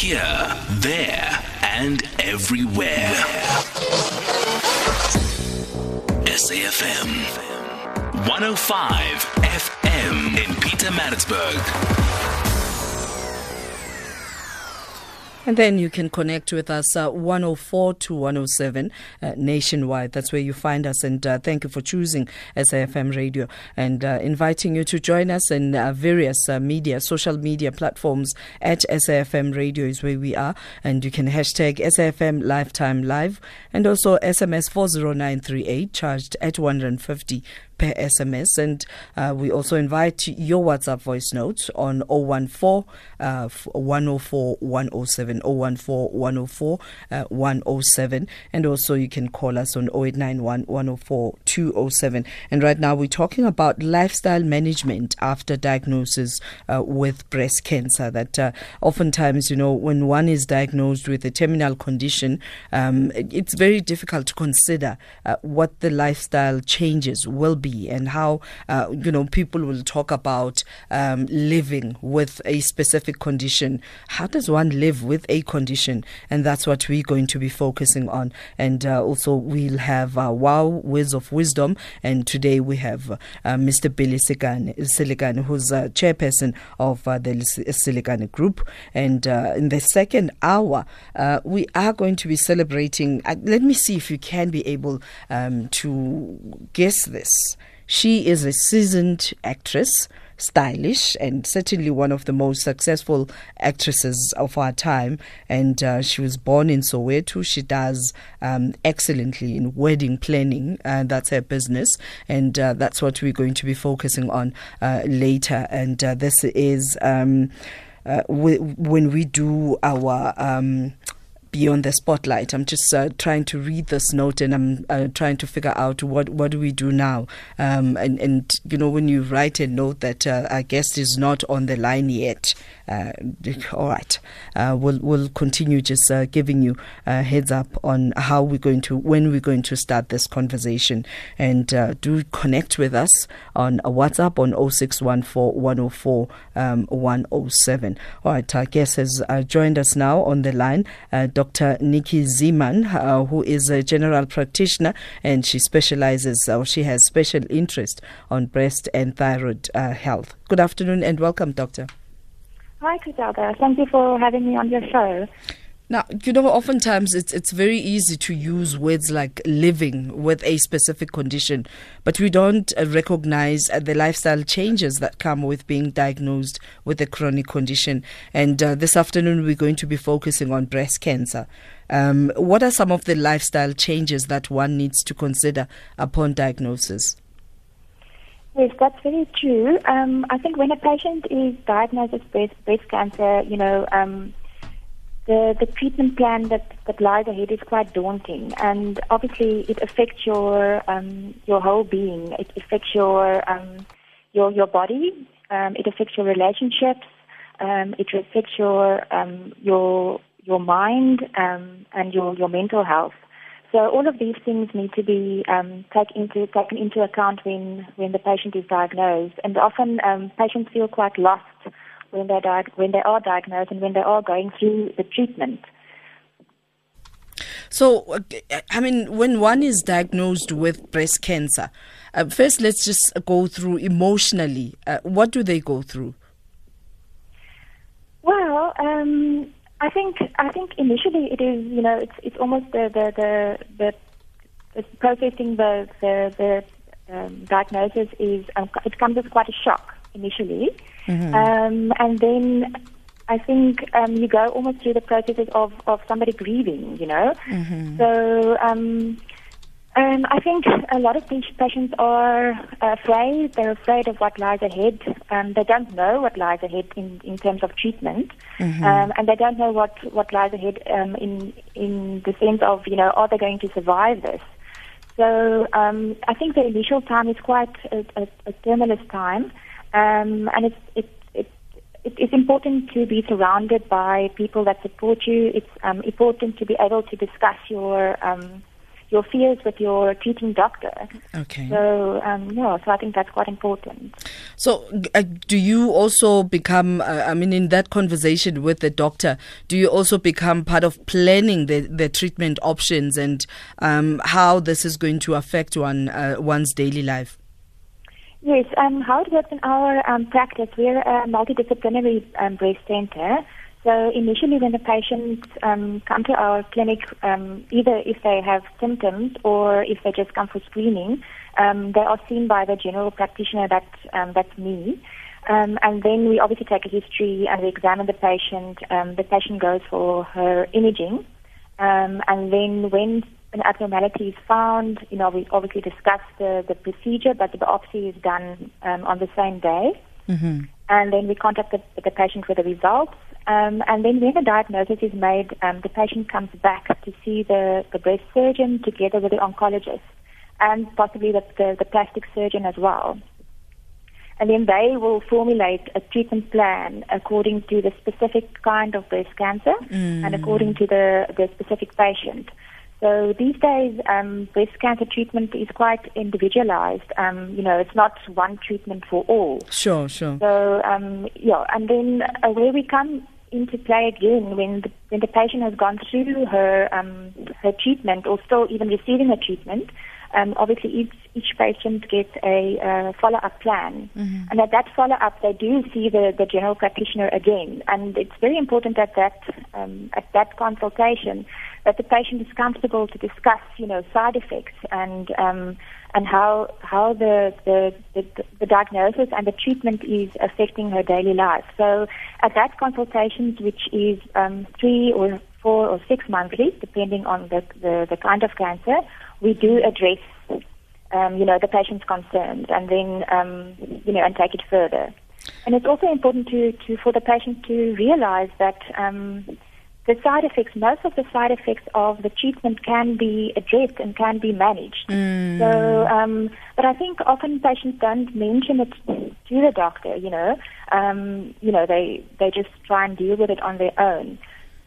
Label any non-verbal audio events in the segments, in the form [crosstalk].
Here, there, and everywhere. SAFM 105 FM in Pietermaritzburg. And then you can connect with us uh, 104 to 107 uh, nationwide. That's where you find us. And uh, thank you for choosing SAFM Radio and uh, inviting you to join us in uh, various uh, media, social media platforms at SAFM Radio is where we are. And you can hashtag SAFM Lifetime Live and also SMS 40938 charged at 150 per SMS. And uh, we also invite your WhatsApp voice notes on 014 uh, 104 107, 014 104 uh, 107. And also you can call us on 0891 104 207. And right now we're talking about lifestyle management after diagnosis uh, with breast cancer. That uh, oftentimes, you know, when one is diagnosed with a terminal condition, um, it's very difficult to consider uh, what the lifestyle changes will be be and how uh, you know people will talk about um, living with a specific condition. How does one live with a condition? And that's what we're going to be focusing on. And uh, also we'll have uh, Wow Words of Wisdom, and today we have uh, Mr. Billy Selekane, who's chairperson of uh, the Selekane Group. And uh, in the second hour, we are going to be celebrating. let me see if you can be able um, to guess this. She is a seasoned actress, stylish, and certainly one of the most successful actresses of our time. And uh, she was born in Soweto. She does um, excellently in wedding planning. Uh, that's her business, and uh, that's what we're going to be focusing on uh, later. And uh, this is. Um, uh, when we do our um, beyond the spotlight. I'm just uh, trying to read this note and I'm uh, trying to figure out what what do we do now. Um, and and you know when you write a note that uh, our guest is not on the line yet, uh, all right, uh, we'll we'll continue just uh, giving you a heads up on how we're going to when we're going to start this conversation and do connect with us on WhatsApp on 0614 104 um, 107. All right, our guest has joined us now on the line. Nici Zeeman, uh, who is a general practitioner and she specializes or she has special interest on breast and thyroid uh, health. Good afternoon and welcome, Doctor. Hi, Griselda. Thank you for having me on your show. Now, you know, oftentimes it's it's very easy to use words like living with a specific condition, but we don't uh, recognize uh, the lifestyle changes that come with being diagnosed with a chronic condition. And uh, this afternoon, we're going to be focusing on breast cancer. Um, what are some of the lifestyle changes that one needs to consider upon diagnosis? Yes, that's very true. Um, I think when a patient is diagnosed with breast, breast cancer, you know, um, the, the treatment plan that, that lies ahead is quite daunting, and obviously it affects your um, your whole being. It affects your um, your your body. Um, it affects your relationships. Um, it affects your um, your your mind um, and your your mental health. So all of these things need to be um, taken into taken into account when when the patient is diagnosed, and often um, patients feel quite lost when they when they are diagnosed and when they are going through the treatment. So, uh, I mean, when one is diagnosed with breast cancer, uh, first let's just go through emotionally. Uh, what do they go through? Well, um, I think I think initially it is you know it's it's almost the the the, the, the processing the the, the um, diagnosis is um, it comes as quite a shock initially. Mm-hmm. Um, and then I think um, you go almost through the processes of, of somebody grieving, you know. Mm-hmm. So um, um, I think a lot of these patients are afraid. They're afraid of what lies ahead. Um, they don't know what lies ahead in, in terms of treatment, mm-hmm. um, and they don't know what, what lies ahead um, in in the sense of you know are they going to survive this? So um, I think the initial time is quite a, a, a terminus time. Um, and it's, it's, it's, it's important to be surrounded by people that support you. It's um, important to be able to discuss your, um, your fears with your treating doctor. Okay. So um, yeah, so I think that's quite important. So, uh, do you also become? Uh, I mean, in that conversation with the doctor, do you also become part of planning the, the treatment options and um, how this is going to affect one uh, one's daily life? Yes, um, how it works in our um, practice, we're a multidisciplinary um, breast center. So initially, when the patients um, come to our clinic, um, either if they have symptoms or if they just come for screening, um, they are seen by the general practitioner. That um, that's me. Um, and then we obviously take a history and we examine the patient. Um, the patient goes for her imaging, um, and then when an abnormality is found, you know, we obviously discuss the, the procedure, but the biopsy is done um, on the same day. Mm-hmm. And then we contact the, the patient with the results. Um, and then when the diagnosis is made, um, the patient comes back to see the, the breast surgeon together with the oncologist and possibly the, the, the plastic surgeon as well. And then they will formulate a treatment plan according to the specific kind of breast cancer and according to the, the specific patient. So these days, um, breast cancer treatment is quite individualized. Um, you know, it's not one treatment for all. Sure, sure. So um, yeah, and then uh, where we come into play again when the, when the patient has gone through her um, her treatment or still even receiving her treatment, um, obviously each each patient gets a uh, follow up plan, and at that follow up they do see the, the general practitioner again, and it's very important at that um, at that consultation that the patient is comfortable to discuss, you know, side effects and um, and how how the, the the the diagnosis and the treatment is affecting her daily life. So at that consultation, which is um, three or four or six monthly, depending on the, the, the kind of cancer, we do address um, you know the patient's concerns and then um, you know and take it further. And it's also important to, to for the patient to realize that um, the side effects, most of the side effects of the treatment can be addressed and can be managed. So, um, but I think often patients don't mention it to the doctor. You know, um, you know they they just try and deal with it on their own.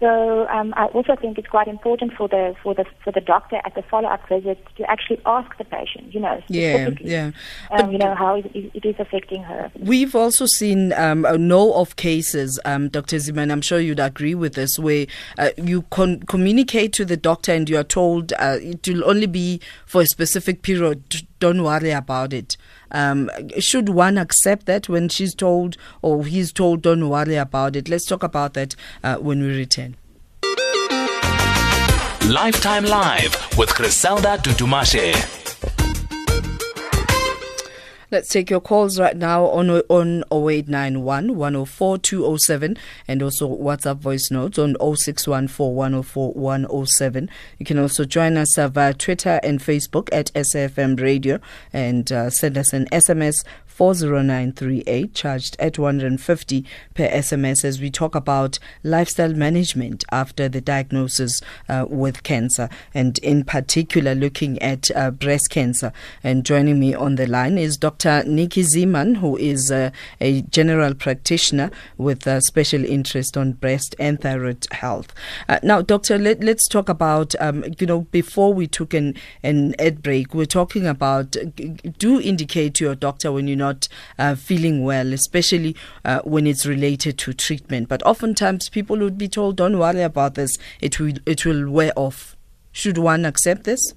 So um, I also think it's quite important for the for the for the doctor at the follow up visit to actually ask the patient, you know, specifically, yeah. um, you know how it, it is affecting her. We've also seen um, uh, know of cases, um, Dr. Zeeman, I'm sure you'd agree with this, where uh, you con- communicate to the doctor and you are told uh, it will only be for a specific period. Don't worry about it. Um, should one accept that when she's told or he's told, don't worry about it? Let's talk about that uh, when we return. Lifetime Live with Griselda Tutumashe. Let's take your calls right now on on 0891 104 207 and also WhatsApp voice notes on 0614 104 107. You can also join us via Twitter and Facebook at SAFM Radio and uh, send us an SMS 40938 charged at 150 per SMS as we talk about lifestyle management after the diagnosis uh, with cancer and in particular looking at uh, breast cancer and joining me on the line is Dr. Nici Zeeman, who is uh, a general practitioner with a special interest on breast and thyroid health. Uh, now doctor let, let's talk about um, you know before we took an an ad break we're talking about do indicate to your doctor when you're not uh, feeling well, especially uh, when it's related to treatment. But oftentimes people would be told, "Don't worry about this; it will it will wear off." Should one accept this?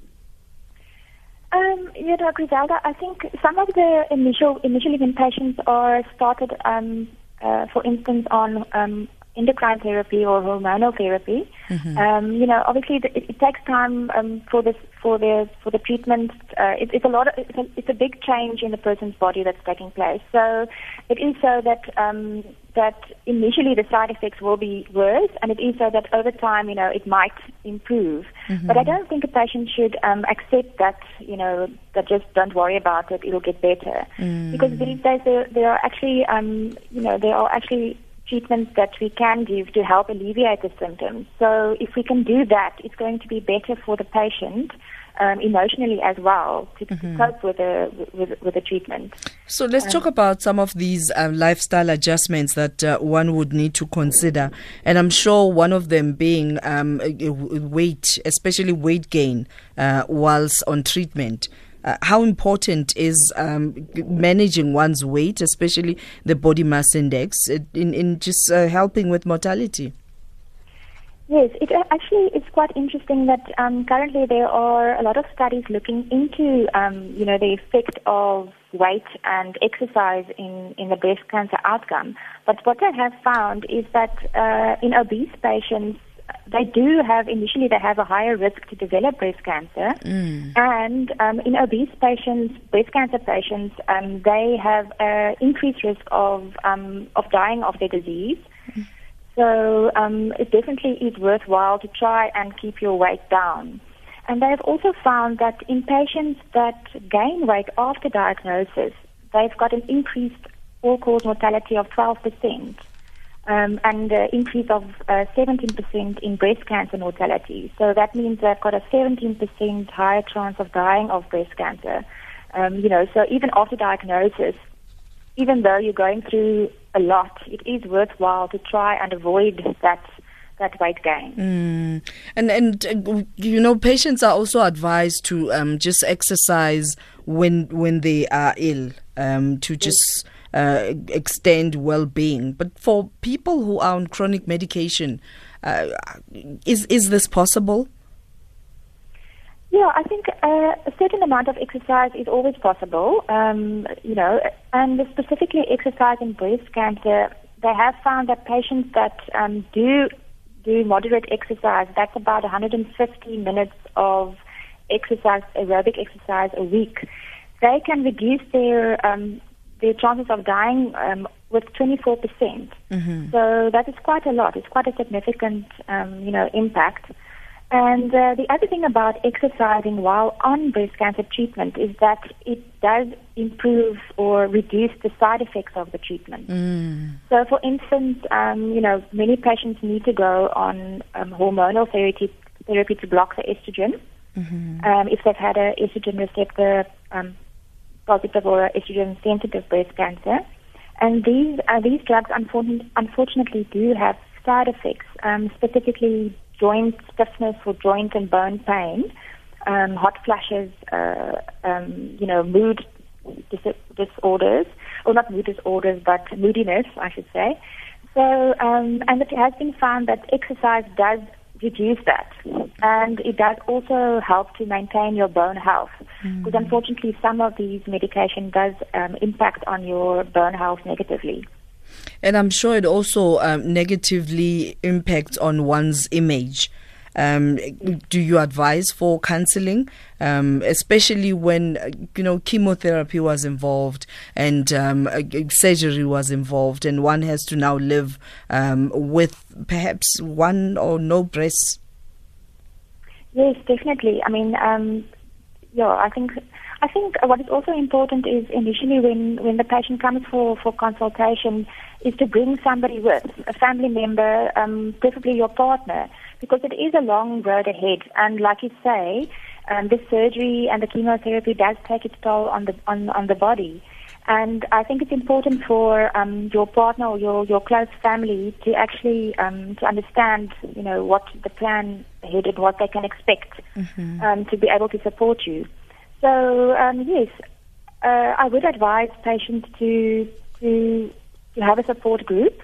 Um, you know, Griselda, I think some of the initial initially when patients are started, um, uh, for instance, on um, endocrine therapy or hormonal therapy, um, you know, obviously the, it, it takes time um, for this for the for the treatment. Uh, it, it's a lot. Of, it's, a, it's a big change in the person's body that's taking place. So it is so that um, that initially the side effects will be worse, and it is so that over time, you know, it might improve. But I don't think a patient should um, accept that, you know, that just don't worry about it; it'll get better. Because these days there, there are actually, um, you know, there are actually treatments that we can give to help alleviate the symptoms. So if we can do that, it's going to be better for the patient um, emotionally as well to, mm-hmm. cope with the with, with the treatment. So let's um, talk about some of these uh, lifestyle adjustments that uh, one would need to consider, and I'm sure one of them being um, weight, especially weight gain, uh, whilst on treatment. Uh, how important is um, managing one's weight, especially the body mass index, in, in just uh, helping with mortality? Yes, it uh, actually it's quite interesting that um, currently there are a lot of studies looking into um, you know the effect of weight and exercise in, in the breast cancer outcome. But what they have found is that uh, in obese patients, they do have initially they have a higher risk to develop breast cancer, mm. and um, in obese patients, breast cancer patients, um, they have an increased risk of um, of dying of their disease. Mm. So um, it definitely is worthwhile to try and keep your weight down. And they have also found that in patients that gain weight after diagnosis, they've got an increased all-cause mortality of 12% um, and an increase of uh, 17% in breast cancer mortality. So that means they've got a 17% higher chance of dying of breast cancer. Um, you know, so even after diagnosis, even though you're going through a lot, it is worthwhile to try and avoid that that weight gain. Mm. And and uh, you know, patients are also advised to um, just exercise when when they are ill um, to just. Uh, extend well-being, but for people who are on chronic medication, uh, is is this possible? Yeah, I think uh, a certain amount of exercise is always possible. Um, you know, and specifically exercise in breast cancer, they have found that patients that um, do do moderate exercise, that's about 150 minutes of exercise, aerobic exercise a week, they can reduce their um, their chances of dying um, with 24 percent. Mm-hmm. So that is quite a lot. It's quite a significant, um, you know, impact. And uh, the other thing about exercising while on breast cancer treatment is that it does improve or reduce the side effects of the treatment. Mm. So, for instance, um, you know, many patients need to go on um, hormonal therapy, therapy to block the estrogen. Mm-hmm. Um, if they've had a estrogen receptor um, positive or estrogen sensitive breast cancer, and these uh, these drugs unfortunately unfortunately do have side effects, um, specifically joint stiffness or joint and bone pain, um, hot flashes, uh, um, you know, mood dis- disorders, or not mood disorders, but moodiness, I should say. So, um, and it has been found that exercise does reduce that. And it does also help to maintain your bone health. Mm. Because unfortunately, some of these medication does um, impact on your bone health negatively. And I'm sure it also um, negatively impacts on one's image. Um, do you advise for counseling, um, especially when uh, you know chemotherapy was involved and um, surgery was involved, and one has to now live um, with perhaps one or no breasts? Yes, definitely. I mean, um, yeah, I think I think what is also important is initially when when the patient comes for for consultation is to bring somebody with, a family member, um, preferably your partner, because it is a long road ahead. And like you say, um, the surgery and the chemotherapy does take its toll on the on, on the body. And I think it's important for um, your partner or your, your close family to actually um, to understand, you know, what the plan ahead and what they can expect mm-hmm. um, to be able to support you. So um, yes, uh, I would advise patients to to to have a support group.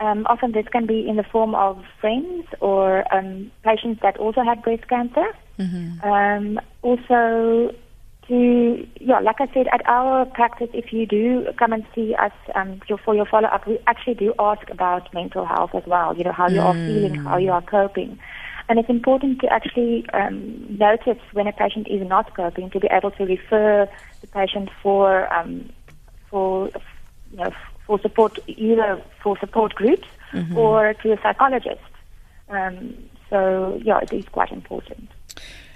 Um, often this can be in the form of friends or um, patients that also had breast cancer. Mm-hmm. Um, also, to yeah, like I said, at our practice, if you do come and see us um, for your follow up, we actually do ask about mental health as well. You know how you mm. are feeling, how you are coping. And it's important to actually um, notice when a patient is not coping to be able to refer the patient for um, for you know for support, either for support groups mm-hmm. or to a psychologist. Um, so yeah, it is quite important.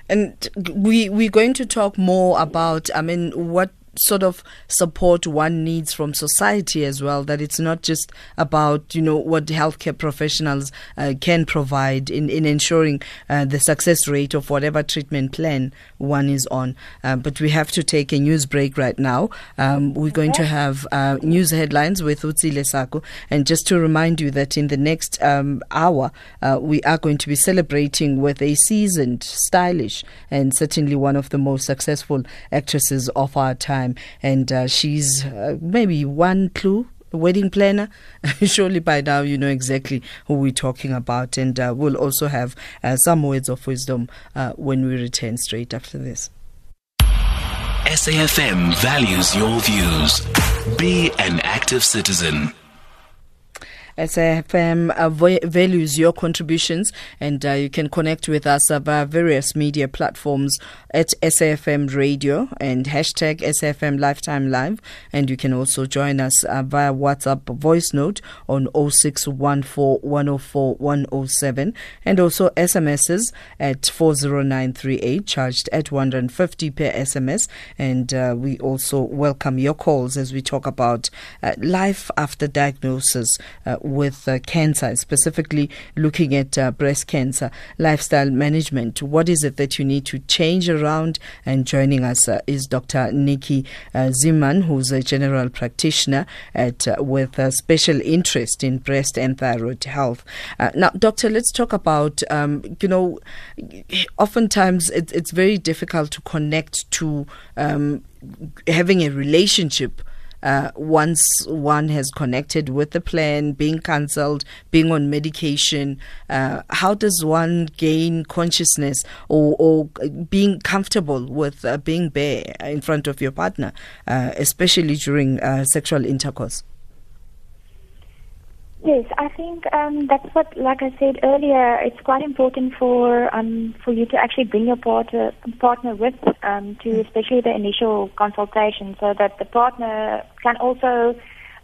And we we're going to talk more about. I mean, what sort of support one needs from society as well. That it's not just about you know what healthcare professionals uh, can provide in in ensuring uh, the success rate of whatever treatment plan one is on. Uh, but we have to take a news break right now. Um, we're going to have uh, news headlines with Utsi Lesaku, and just to remind you that in the next um, hour uh, we are going to be celebrating with a seasoned, stylish, and certainly one of the most successful actresses of our time. And uh, she's uh, maybe one clue wedding planner, [laughs] surely by now you know exactly who we're talking about. And uh, we'll also have uh, some words of wisdom uh, when we return straight after this. SAFM values your views. Be an active citizen. SAFM uh, values your contributions, and uh, you can connect with us via various media platforms at SAFM Radio and hashtag SAFM Lifetime Live. And you can also join us uh, via WhatsApp voice note on 0614 and also SMSs at 40938, charged at 150 per SMS. And uh, we also welcome your calls as we talk about uh, life after diagnosis uh, with uh, cancer, specifically looking at uh, breast cancer, lifestyle management. What is it that you need to change around? And joining us uh, is Dr. Nici Zeeman, who's a general practitioner at with a special interest in breast and thyroid health. Now, doctor, let's talk about um, you know, oftentimes it, it's very difficult to connect to um, having a relationship uh, once one has connected with the plan, being cancelled, being on medication, uh, how does one gain consciousness or, or being comfortable with uh, being bare in front of your partner, uh, especially during uh, sexual intercourse? Yes, I think um, that's what, like I said earlier, it's quite important for um, for you to actually bring your partner partner with um, to especially the initial consultation, so that the partner can also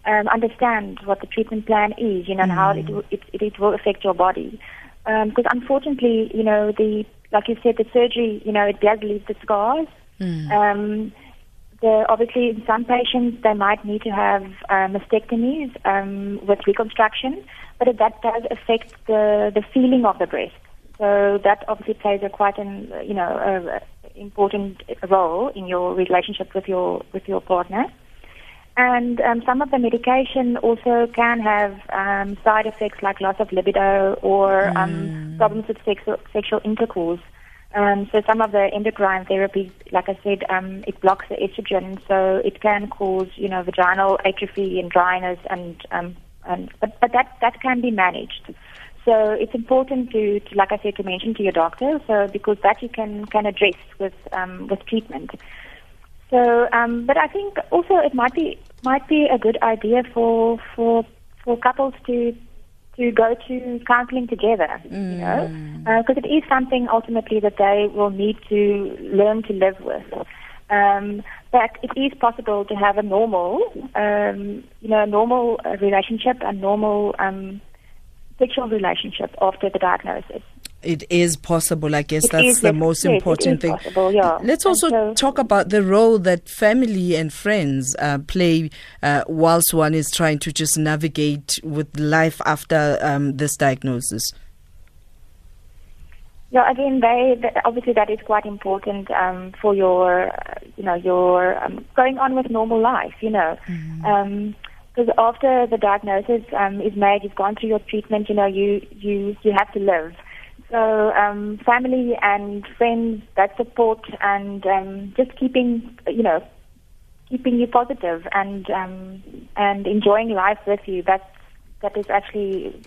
um, understand what the treatment plan is, you know, mm. and how it, mm. it, it it will affect your body. Because um, unfortunately, you know, the like you said, the surgery, you know, it does leave the scars. Mm. Um, the, obviously, in some patients, they might need to have uh, mastectomies um, with reconstruction, but that does affect the, the feeling of the breast. So that obviously plays a quite an you know important role in your relationship with your with your partner. And um, some of the medication also can have um, side effects like loss of libido or um, mm. problems with sexual, sexual intercourse. Um, so some of the endocrine therapies, like I said, um, it blocks the estrogen, so it can cause, you know, vaginal atrophy and dryness, and um, and but, but that that can be managed. So it's important to, to, like I said, to mention to your doctor, so because that you can can address with um, with treatment. So, um, but I think also it might be might be a good idea for for for couples to to go to counseling together, mm. you know, because uh, it is something ultimately that they will need to learn to live with. Um, but it is possible to have a normal, um, you know, a normal uh, relationship, a normal um, sexual relationship after the diagnosis it is possible. I guess it that's the most yes, important thing. Possible, yeah. Let's also so, talk about the role that family and friends uh, play uh, whilst one is trying to just navigate with life after um, this diagnosis. Yeah, again, they, obviously that is quite important um, for your, you know, your um, going on with normal life. You know, mm because after the diagnosis um, is made, you've gone through your treatment. You know, you you you have to live. So um, family and friends that support and um, just keeping you know keeping you positive and um, and enjoying life with you. That that is actually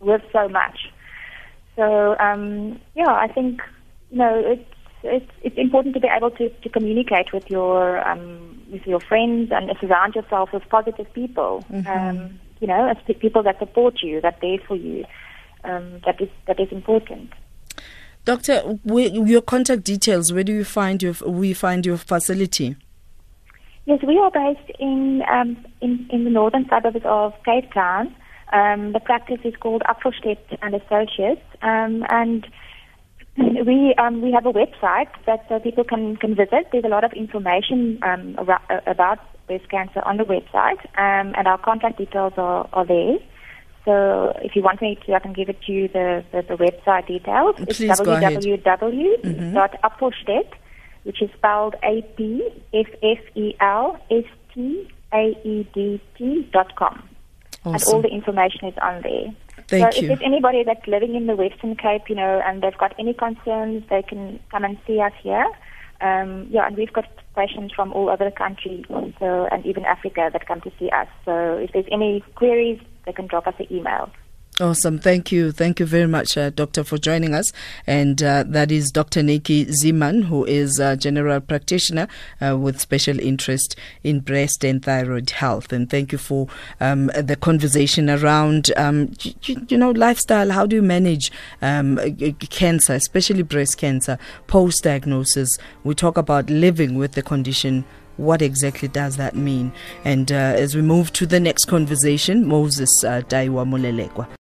worth so much. So um, yeah, I think you know it's it's it's important to be able to, to communicate with your um, with your friends and surround yourself with positive people. Mm-hmm. Um, you know, as people that support you, that there for you um, that is that is important. Doctor, your contact details. Where do you find your we find your facility? Yes, we are based in um, in, in the northern suburbs of Cape Town. Um, the practice is called Apffelstaedt and Associates, um, and [clears throat] We um, we have a website that uh, people can, can visit. There's a lot of information um, about, uh, about breast cancer on the website, um, and our contact details are, are there. So if you want me to, I can give it to you the, the, the website details. Please it's ahead. www.apffelstaedt, which is spelled A P F F E L S T A E D T dot com. And all the information is on there. Thank so you. if there's anybody that's living in the Western Cape, you know, and they've got any concerns, they can come and see us here. Um, yeah, and we've got patients from all over the country, so and even Africa that come to see us. So if there's any queries, they can drop us an email. Awesome. Thank you. Thank you very much, uh, Doctor, for joining us. And uh, that is Dr. Nici Zeeman, who is a general practitioner uh, with special interest in breast and thyroid health. And thank you for um, the conversation around, um, you, you know, lifestyle. How do you manage um, uh, cancer, especially breast cancer, post diagnosis? We talk about living with the condition what exactly does that mean? And uh, as we move to the next conversation, Moses uh, Daiwa Mulelekwa.